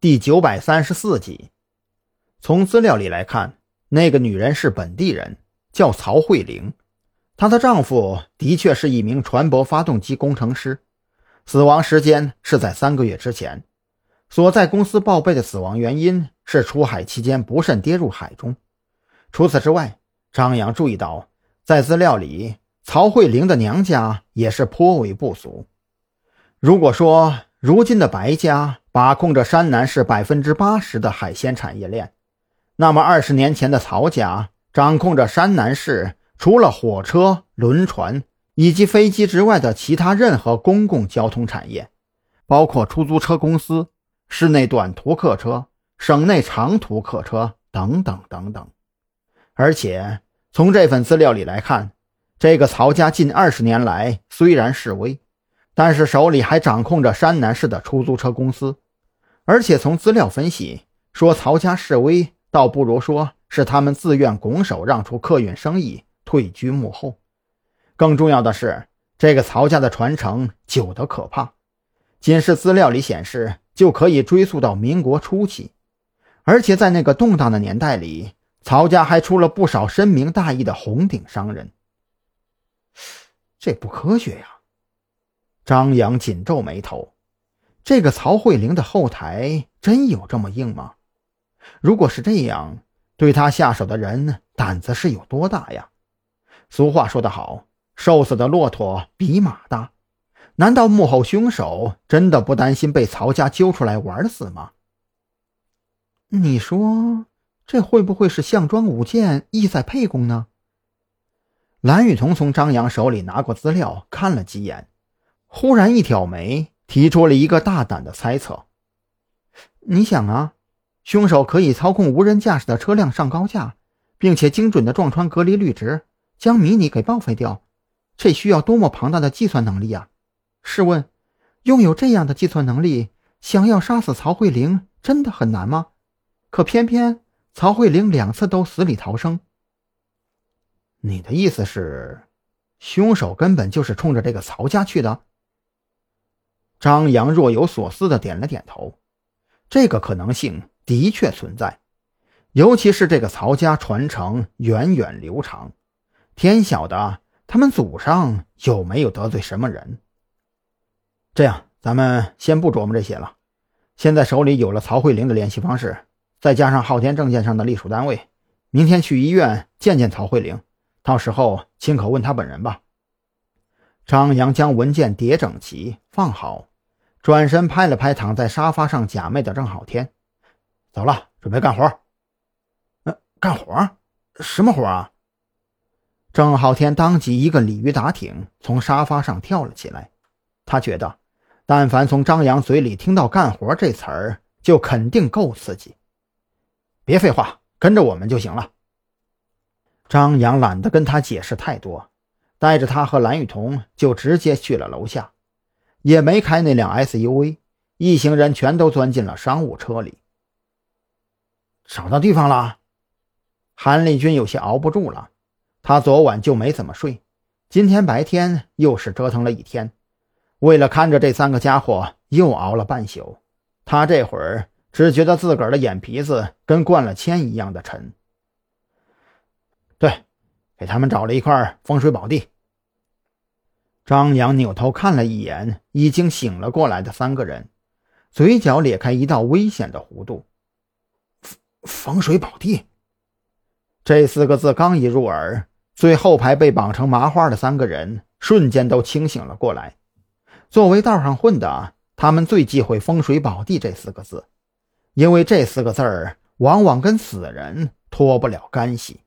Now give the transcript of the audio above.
第九百三十四集。从资料里来看，那个女人是本地人，叫曹慧玲。她的丈夫的确是一名船舶发动机工程师，死亡时间是在三个月之前。所在公司报备的死亡原因是出海期间不慎跌入海中。除此之外，张扬注意到，在资料里，曹慧玲的娘家也是颇为不俗。如果说如今的白家把控着山南市百分之八十的海鲜产业链，那么二十年前的曹家掌控着山南市除了火车、轮船以及飞机之外的其他任何公共交通产业，包括出租车公司。市内短途客车、省内长途客车等等等等，而且从这份资料里来看，这个曹家近二十年来虽然示威，但是手里还掌控着山南市的出租车公司。而且从资料分析说，曹家示威倒不如说是他们自愿拱手让出客运生意，退居幕后。更重要的是，这个曹家的传承久得可怕，仅是资料里显示。就可以追溯到民国初期，而且在那个动荡的年代里，曹家还出了不少深明大义的红顶商人。这不科学呀！张扬紧皱眉头，这个曹慧玲的后台真有这么硬吗？如果是这样，对他下手的人胆子是有多大呀？俗话说得好，瘦死的骆驼比马大。难道幕后凶手真的不担心被曹家揪出来玩死吗？你说这会不会是项庄舞剑，意在沛公呢？蓝雨桐从张扬手里拿过资料，看了几眼，忽然一挑眉，提出了一个大胆的猜测：“你想啊，凶手可以操控无人驾驶的车辆上高架，并且精准的撞穿隔离绿植，将迷你给报废掉，这需要多么庞大的计算能力啊！”试问，拥有这样的计算能力，想要杀死曹慧玲真的很难吗？可偏偏曹慧玲两次都死里逃生。你的意思是，凶手根本就是冲着这个曹家去的？张扬若有所思的点了点头。这个可能性的确存在，尤其是这个曹家传承源远流长，天晓得他们祖上有没有得罪什么人。这样，咱们先不琢磨这些了。现在手里有了曹慧玲的联系方式，再加上昊天证件上的隶属单位，明天去医院见见曹慧玲，到时候亲口问她本人吧。张扬将文件叠整齐放好，转身拍了拍躺在沙发上假寐的郑浩天：“走了，准备干活。”“嗯，干活？什么活啊？”郑浩天当即一个鲤鱼打挺，从沙发上跳了起来。他觉得。但凡从张扬嘴里听到“干活”这词儿，就肯定够刺激。别废话，跟着我们就行了。张扬懒得跟他解释太多，带着他和蓝雨桐就直接去了楼下，也没开那辆 SUV，一行人全都钻进了商务车里。找到地方了，韩立军有些熬不住了。他昨晚就没怎么睡，今天白天又是折腾了一天。为了看着这三个家伙，又熬了半宿。他这会儿只觉得自个儿的眼皮子跟灌了铅一样的沉。对，给他们找了一块风水宝地。张扬扭头看了一眼已经醒了过来的三个人，嘴角咧开一道危险的弧度。风水宝地，这四个字刚一入耳，最后排被绑成麻花的三个人瞬间都清醒了过来。作为道上混的，他们最忌讳“风水宝地”这四个字，因为这四个字儿往往跟死人脱不了干系。